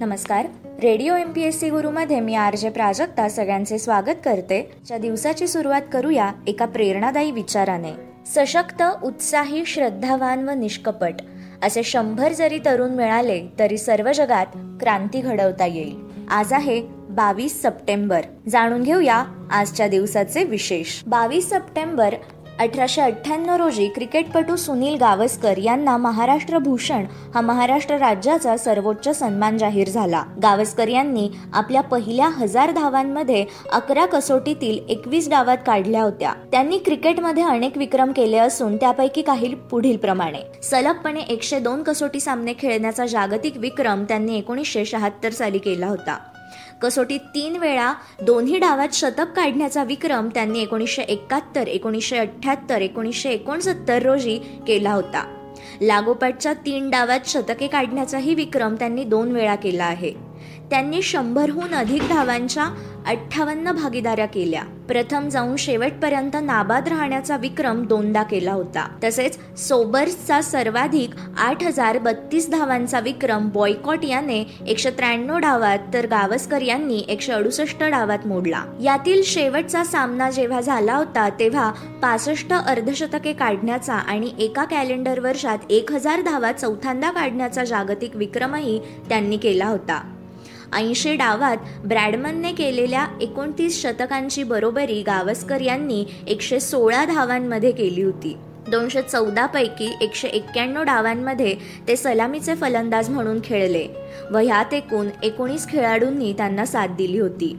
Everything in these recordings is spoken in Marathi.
नमस्कार. Radio M P S C गुरुमध्ये मी आर जे प्राजक्ता सगळ्यांचे स्वागत करते. च्या दिवसाची सुरुवात करूया एका प्रेरणादायी विचाराने. सशक्त उत्साही श्रद्धावान व निष्कपट असे शंभर जरी तरुण मिळाले तरी सर्व जगात क्रांती घडवता येईल. आज आहे बावीस सप्टेंबर. जाणून घेऊया आजच्या दिवसाचे विशेष. बावीस सप्टेंबर अठराशे अठ्ठ्याण्णव रोजी क्रिकेटपटू सुनील गावस्कर यांना महाराष्ट्र भूषण हा महाराष्ट्र राज्याचा सर्वोच्च सन्मान जाहीर झाला. गावस्कर यांनी आपल्या पहिल्या हजार धावांमध्ये अकरा कसोटीतील एकवीस डावात काढल्या होत्या. त्यांनी क्रिकेटमध्ये अनेक विक्रम केले असून त्यापैकी काही पुढील प्रमाणे. सलगपणे एकशे दोन कसोटी सामने खेळण्याचा जागतिक विक्रम त्यांनी एकोणीसशे शहात्तर साली केला होता. कसोटीत तीन वेळा दोन्ही डावात शतक काढण्याचा विक्रम त्यांनी एकोणीसशे एकाहत्तर एकोणीसशे अठ्ठ्याहत्तर एकोणीसशे एकोणसत्तर रोजी केला होता. लागोपाठच्या तीन डावात शतके काढण्याचाही विक्रम त्यांनी दोन वेळा केला आहे. त्यांनी शंभरहून अधिक धावांच्या अठ्ठावन्न भागीदाऱ्या केल्या. प्रथम जाऊन शेवटपर्यंत नाबाद राहण्याचा विक्रम दोनदा केला होता. तसेच सोबर्सचा सर्वाधिक आठ हजार बत्तीस धावांचा विक्रम बॉयकॉट याने एकशे त्र्याण्णव डावात तर गावस्कर यांनी एकशे अडुसष्ट डावात मोडला. यातील शेवटचा सामना जेव्हा झाला होता तेव्हा पासष्ट अर्धशतके काढण्याचा आणि एका कॅलेंडर वर्षात एक हजार धावा चौथ्यांदा काढण्याचा जागतिक विक्रमही त्यांनी केला होता. ऐंशी डावात ब्रॅडमनने केलेल्या एकोणतीस शतकांची बरोबरी गावस्कर यांनी एकशे सोळा धावांमध्ये केली होती. दोनशे चौदा पैकी एकशे एक्क्याण्णव डावांमध्ये ते सलामीचे फलंदाज म्हणून खेळले व ह्यात एकूण एकोणीस खेळाडूंनी त्यांना साथ दिली होती.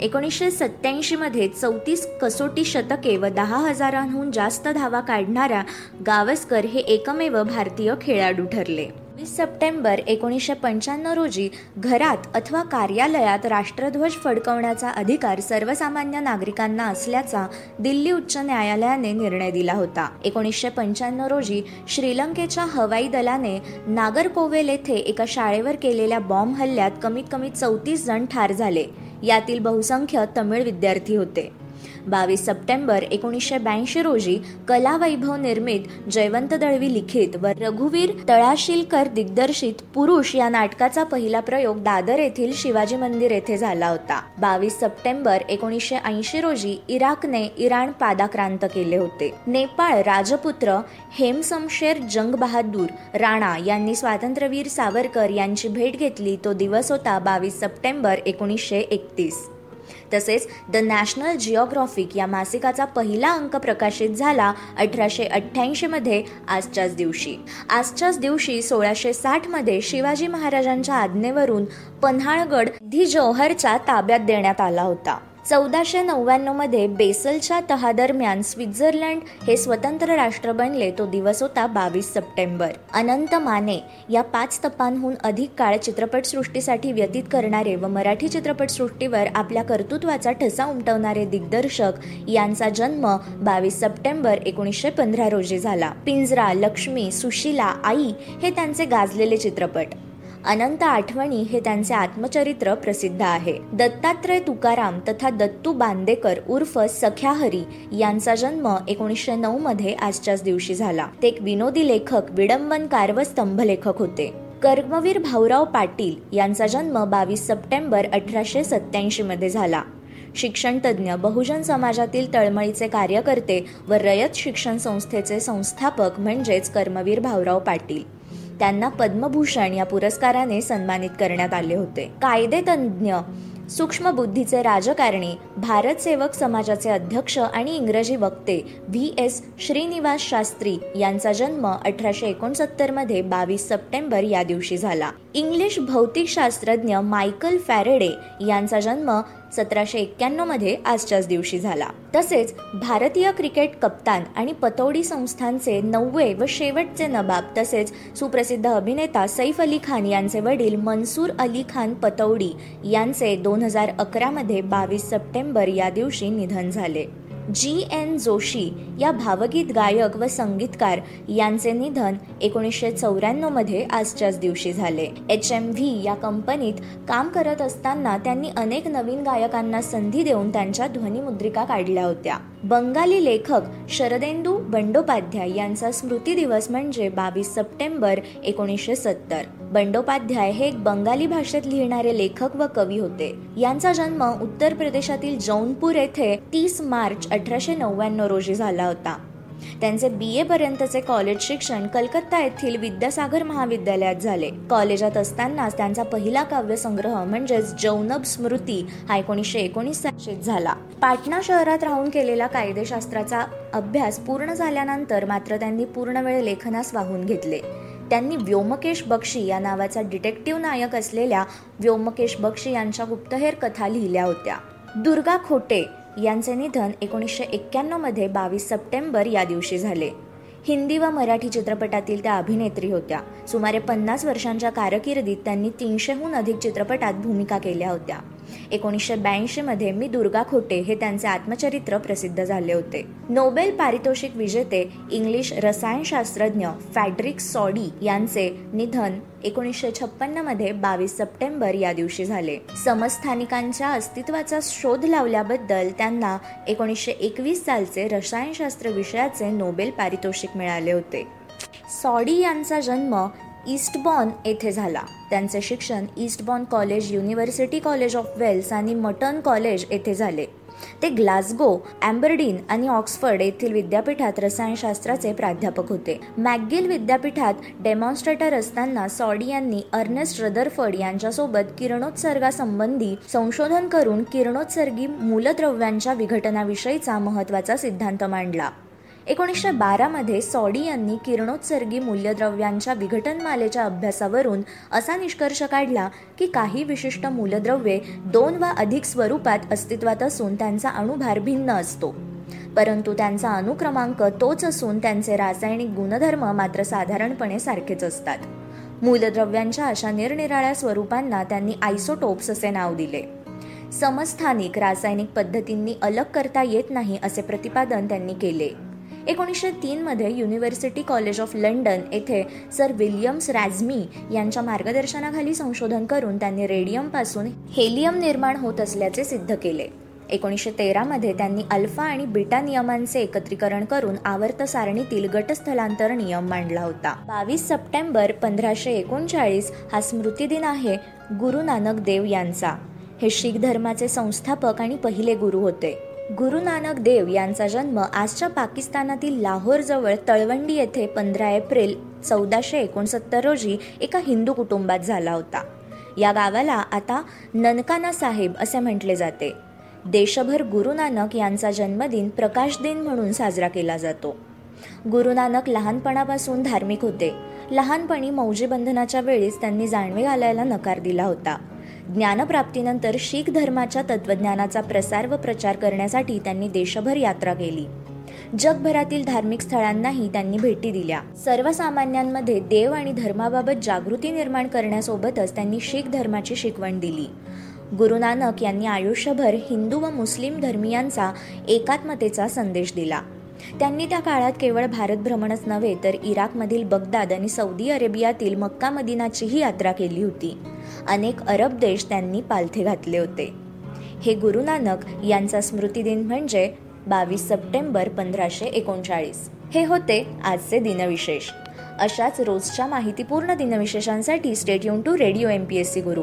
एकोणीसशे सत्त्याऐंशीमध्ये मध्ये चौतीस कसोटी शतके व दहा हजारांहून जास्त धावा काढणाऱ्या गावस्कर हे एकमेव भारतीय खेळाडू ठरले. वीस सप्टेंबर एकोणीसशे पंच्याण्णव रोजी घरात अथवा कार्यालयात राष्ट्रध्वज फडकवण्याचा अधिकार सर्वसामान्य नागरिकांना असल्याचा दिल्ली उच्च न्यायालयाने निर्णय दिला होता. एकोणीसशे पंच्याण्णव रोजी श्रीलंकेच्या हवाई दलाने नागरकोवेल येथे एका शाळेवर केलेल्या बॉम्ब हल्ल्यात कमीत कमी चौतीस जण ठार झाले. यातील बहुसंख्य तमिळ विद्यार्थी होते. बावीस सप्टेंबर एकोणीसशे ब्याऐंशी रोजी कला वैभव निर्मित जयवंत दळवी लिखित व रघुवीर तळाशिलकर दिग्दर्शित पुरुष या नाटकाचा पहिला प्रयोग दादर येथील शिवाजी मंदिर येथे झाला होता. बावीस सप्टेंबर एकोणीसशे ऐंशी रोजी इराकने इराण पादाक्रांत केले होते. नेपाळ राजपुत्र हेमसमशेर जंग बहादूर राणा यांनी स्वातंत्र्यवीर सावरकर यांची भेट घेतली. तो दिवस होता बावीस सप्टेंबर एकोणीसशे एकतीस. तसेच द नॅशनल जिओग्राफिक या मासिकाचा पहिला अंक प्रकाशित झाला अठराशे अठ्ठ्याऐंशीमध्ये आजच्याच दिवशी. आजच्याच दिवशी सोळाशे साठमध्ये शिवाजी महाराजांच्या आज्ञेवरून पन्हाळगड धी जौहरच्या ताब्यात देण्यात आला होता. चौदाशे नव्याण्णवमध्ये बेसलच्या तहादरम्यान स्वित्झर्लंड हे स्वतंत्र राष्ट्र बनले. तो दिवस होता बावीस सप्टेंबर. अनंत माने या पाच तपांहून अधिक काळ चित्रपटसृष्टीसाठी व्यतीत करणारे व मराठी चित्रपटसृष्टीवर आपल्या कर्तृत्वाचा ठसा उमटवणारे दिग्दर्शक यांचा जन्म बावीस सप्टेंबर एकोणीसशे पंधरा रोजी झाला. पिंजरा लक्ष्मी सुशीला आई हे त्यांचे गाजलेले चित्रपट. अनंत आठवणी हे त्यांचे आत्मचरित्र प्रसिद्ध आहे. दत्तात्रय तुकाराम तथा दत्तू बांदेकर उर्फ सख्या हरी यांचा जन्म एकोणीसशे नऊ मध्ये आजच्याच दिवशी झाला. ते एक विनोदी लेखक विडंबनकार व स्तंभलेखक होते. कर्मवीर भाऊराव पाटील यांचा जन्म बावीस सप्टेंबर अठराशे सत्याऐंशी मध्ये झाला. शिक्षण तज्ज्ञ बहुजन समाजातील तळमळीचे कार्यकर्ते व रयत शिक्षण संस्थेचे संस्थापक म्हणजेच कर्मवीर भाऊराव पाटील. त्यांना पद्मभूषण या पुरस्काराने सन्मानित करण्यात आले होते. कायदे तज्ज्ञ सूक्ष्म बुद्धीचे राजकारणी भारत सेवक समाजाचे अध्यक्ष आणि इंग्रजी वक्ते व्ही. एस. श्रीनिवास शास्त्री यांचा जन्म अठराशे एकोणसत्तरमध्ये बावीस सप्टेंबर या दिवशी झाला. इंग्लिश भौतिकशास्त्रज्ञ मायकल फॅरेडे यांचा जन्म सतराशे एक्क्याण्णवमध्ये आजच्याच दिवशी झाला. तसेच भारतीय क्रिकेट कप्तान आणि पतौडी संस्थांचे नववे व शेवटचे नबाब तसेच सुप्रसिद्ध अभिनेता सैफ अली खान यांचे वडील मनसूर अली खान पतौडी यांचे दोन हजार अकरा मध्ये बावीस सप्टेंबर या दिवशी निधन झाले. जी एन जोशी या भावगीत गायक व संगीतकार यांचे निधन एकोणीसशे चौऱ्याण्णवमध्ये आजच्याच दिवशी झाले. एच एम व्ही या कंपनीत काम करत असताना त्यांनी अनेक नवीन गायकांना संधी देऊन त्यांच्या ध्वनिमुद्रिका काढल्या होत्या. बंगाली लेखक शरदेंदू बंडोपाध्याय यांचा स्मृती दिवस म्हणजे बावीस सप्टेंबर एकोणीसशे सत्तर. बंडोपाध्याय हे एक बंगाली भाषेत लिहिणारे लेखक व कवी होते. यांचा जन्म उत्तर प्रदेशातील जौनपूर येथे तीस मार्च अठराशे नव्याण्णव रोजी झाला होता. त्यांचे बी ए पर्यंतचे कॉलेज शिक्षण कलकत्ता येथील विद्यासागर महाविद्यालयात झाले. कॉलेजात असतानाच त्यांचा पहिला काव्यसंग्रह म्हणजेच जौनब स्मृती हा एकोणीसशे एकोणीस झाला. पाटणा शहरात राहून केलेला कायदेशास्त्राचा अभ्यास पूर्ण झाल्यानंतर मात्र त्यांनी पूर्ण वेळ लेखनास वाहून घेतले. त्यांनी व्योमकेश बक्षी या नावाचा डिटेक्टिव्ह नायक असलेल्या व्योमकेश बक्षी यांच्या गुप्तहेर कथा लिहिल्या होत्या. दुर्गा खोटे यांचे निधन एकोणीसशे एक्क्याण्णवमध्ये बावीस सप्टेंबर या दिवशी झाले. हिंदी व मराठी चित्रपटातील त्या अभिनेत्री होत्या. सुमारे पन्नास वर्षांच्या कारकिर्दीत त्यांनी तीनशेहून अधिक चित्रपटात भूमिका केल्या होत्या. एकोणीसशे ब्याऐंशीमध्ये मी दुर्गा खोटे हे त्यांचे आत्मचरित्र प्रसिद्ध झाले होते. नोबेल पारितोषिक विजेते इंग्लिश रसायनशास्त्रज्ञ फॅड्रिक सॉडी यांचे निधन एकोणीसशे छप्पन्नमध्ये बावीस सप्टेंबर या दिवशी झाले. समस्थानिकांच्या अस्तित्वाचा शोध लावल्याबद्दल त्यांना एकोणीसशे एकवीस सालचे रसायनशास्त्र विषयाचे नोबेल पारितोषिक मिळाले होते. सॉडी यांचा जन्म ईस्टबॉर्न येथे झाला. त्यांचे शिक्षण Eastbourne college university college of Wales आणि मटन कॉलेज येथे झाले. ते ग्लासगो अँबर्डीन आणि ऑक्सफर्ड येथील विद्यापीठात रसायनशास्त्राचे प्राध्यापक होते. मॅकगिल विद्यापीठात डेमॉन्स्ट्रेटर असताना सॉडी यांनी अर्नेस्ट रदरफर्ड यांच्यासोबत किरणोत्सर्गासंबंधी संशोधन करून किरणोत्सर्गी मूलद्रव्यांच्या विघटनाविषयीचा महत्त्वाचा सिद्धांत मांडला. एकोणीसशे बारामध्ये सॉडी यांनी किरणोत्सर्गी मूल्यद्रव्यांच्या विघटनमालेच्या अभ्यासावरून असा निष्कर्ष काढला की काही विशिष्ट मूलद्रव्ये दोन वा अधिक स्वरूपात अस्तित्वात असून त्यांचा अणुभार भिन्न असतो. परंतु त्यांचा अनुक्रमांक तोच असून त्यांचे रासायनिक गुणधर्म मात्र साधारणपणे सारखेच असतात. मूलद्रव्यांच्या अशा निरनिराळ्या स्वरूपांना त्यांनी आयसोटोप्स असे नाव दिले. समस्थानिक रासायनिक पद्धतींनी अलग करता येत नाही असे प्रतिपादन त्यांनी केले. एकोणीसशे तीनमध्ये युनिव्हर्सिटी कॉलेज ऑफ लंडन येथे सर विल्यम्स रॅझमी यांच्या मार्गदर्शनाखाली संशोधन करून त्यांनी रेडियमपासून हेलियम निर्माण होत असल्याचे सिद्ध केले. एकोणीसशे तेरामध्ये त्यांनी अल्फा आणि बीटा नियमांचे एकत्रीकरण करून आवर्त सारणीतील गटस्थलांतर नियम मांडला होता. बावीस सप्टेंबर पंधराशे एकोणचाळीस हा स्मृतिदिन आहे गुरु नानक देव यांचा. हे शीख धर्माचे संस्थापक आणि पहिले गुरु होते. गुरु नानक देव यांचा जन्म आजच्या पाकिस्तानातील लाहोरजवळ तळवंडी येथे पंधरा एप्रिल चौदाशे एकोणसत्तर रोजी एका हिंदू कुटुंबात झाला होता. या गावाला आता ननकाना साहेब असे म्हटले जाते. देशभर गुरु नानक यांचा जन्मदिन प्रकाश दिन म्हणून साजरा केला जातो. गुरु नानक लहानपणापासून धार्मिक होते. लहानपणी मौजी बंधनाच्या वेळीच त्यांनी जाणवे घालायला नकार दिला होता. ज्ञानप्राप्तीनंतर शीख धर्माच्या तत्वज्ञानाचा प्रसार व प्रचार करण्यासाठी त्यांनी देशभर यात्रा केली. जगभरातील धार्मिक स्थळांनाही त्यांनी भेटी दिल्या. सर्वसामान्यांमध्ये देव आणि धर्माबाबत जागृती निर्माण करण्यासोबतच त्यांनी शीख धर्माची शिकवण दिली. गुरु नानक यांनी आयुष्यभर हिंदू व मुस्लिम धर्मियांचा एकात्मतेचा संदेश दिला. त्यांनी त्या काळात केवळ भारत भ्रमणच नव्हे तर इराकमधील बगदाद आणि सौदी अरेबियातील मक्का मदिनाचीही यात्रा केली होती. अनेक अरब देश त्यांनी पालथे घातले होते. हे गुरु नानक यांचा स्मृतिदिन म्हणजे बावीस सप्टेंबर पंधराशे एकोणचाळीस. हे होते आजचे दिनविशेष. अशाच रोजच्या माहितीपूर्ण दिनविशेषांसाठी stay युन to radio M P S C Guru.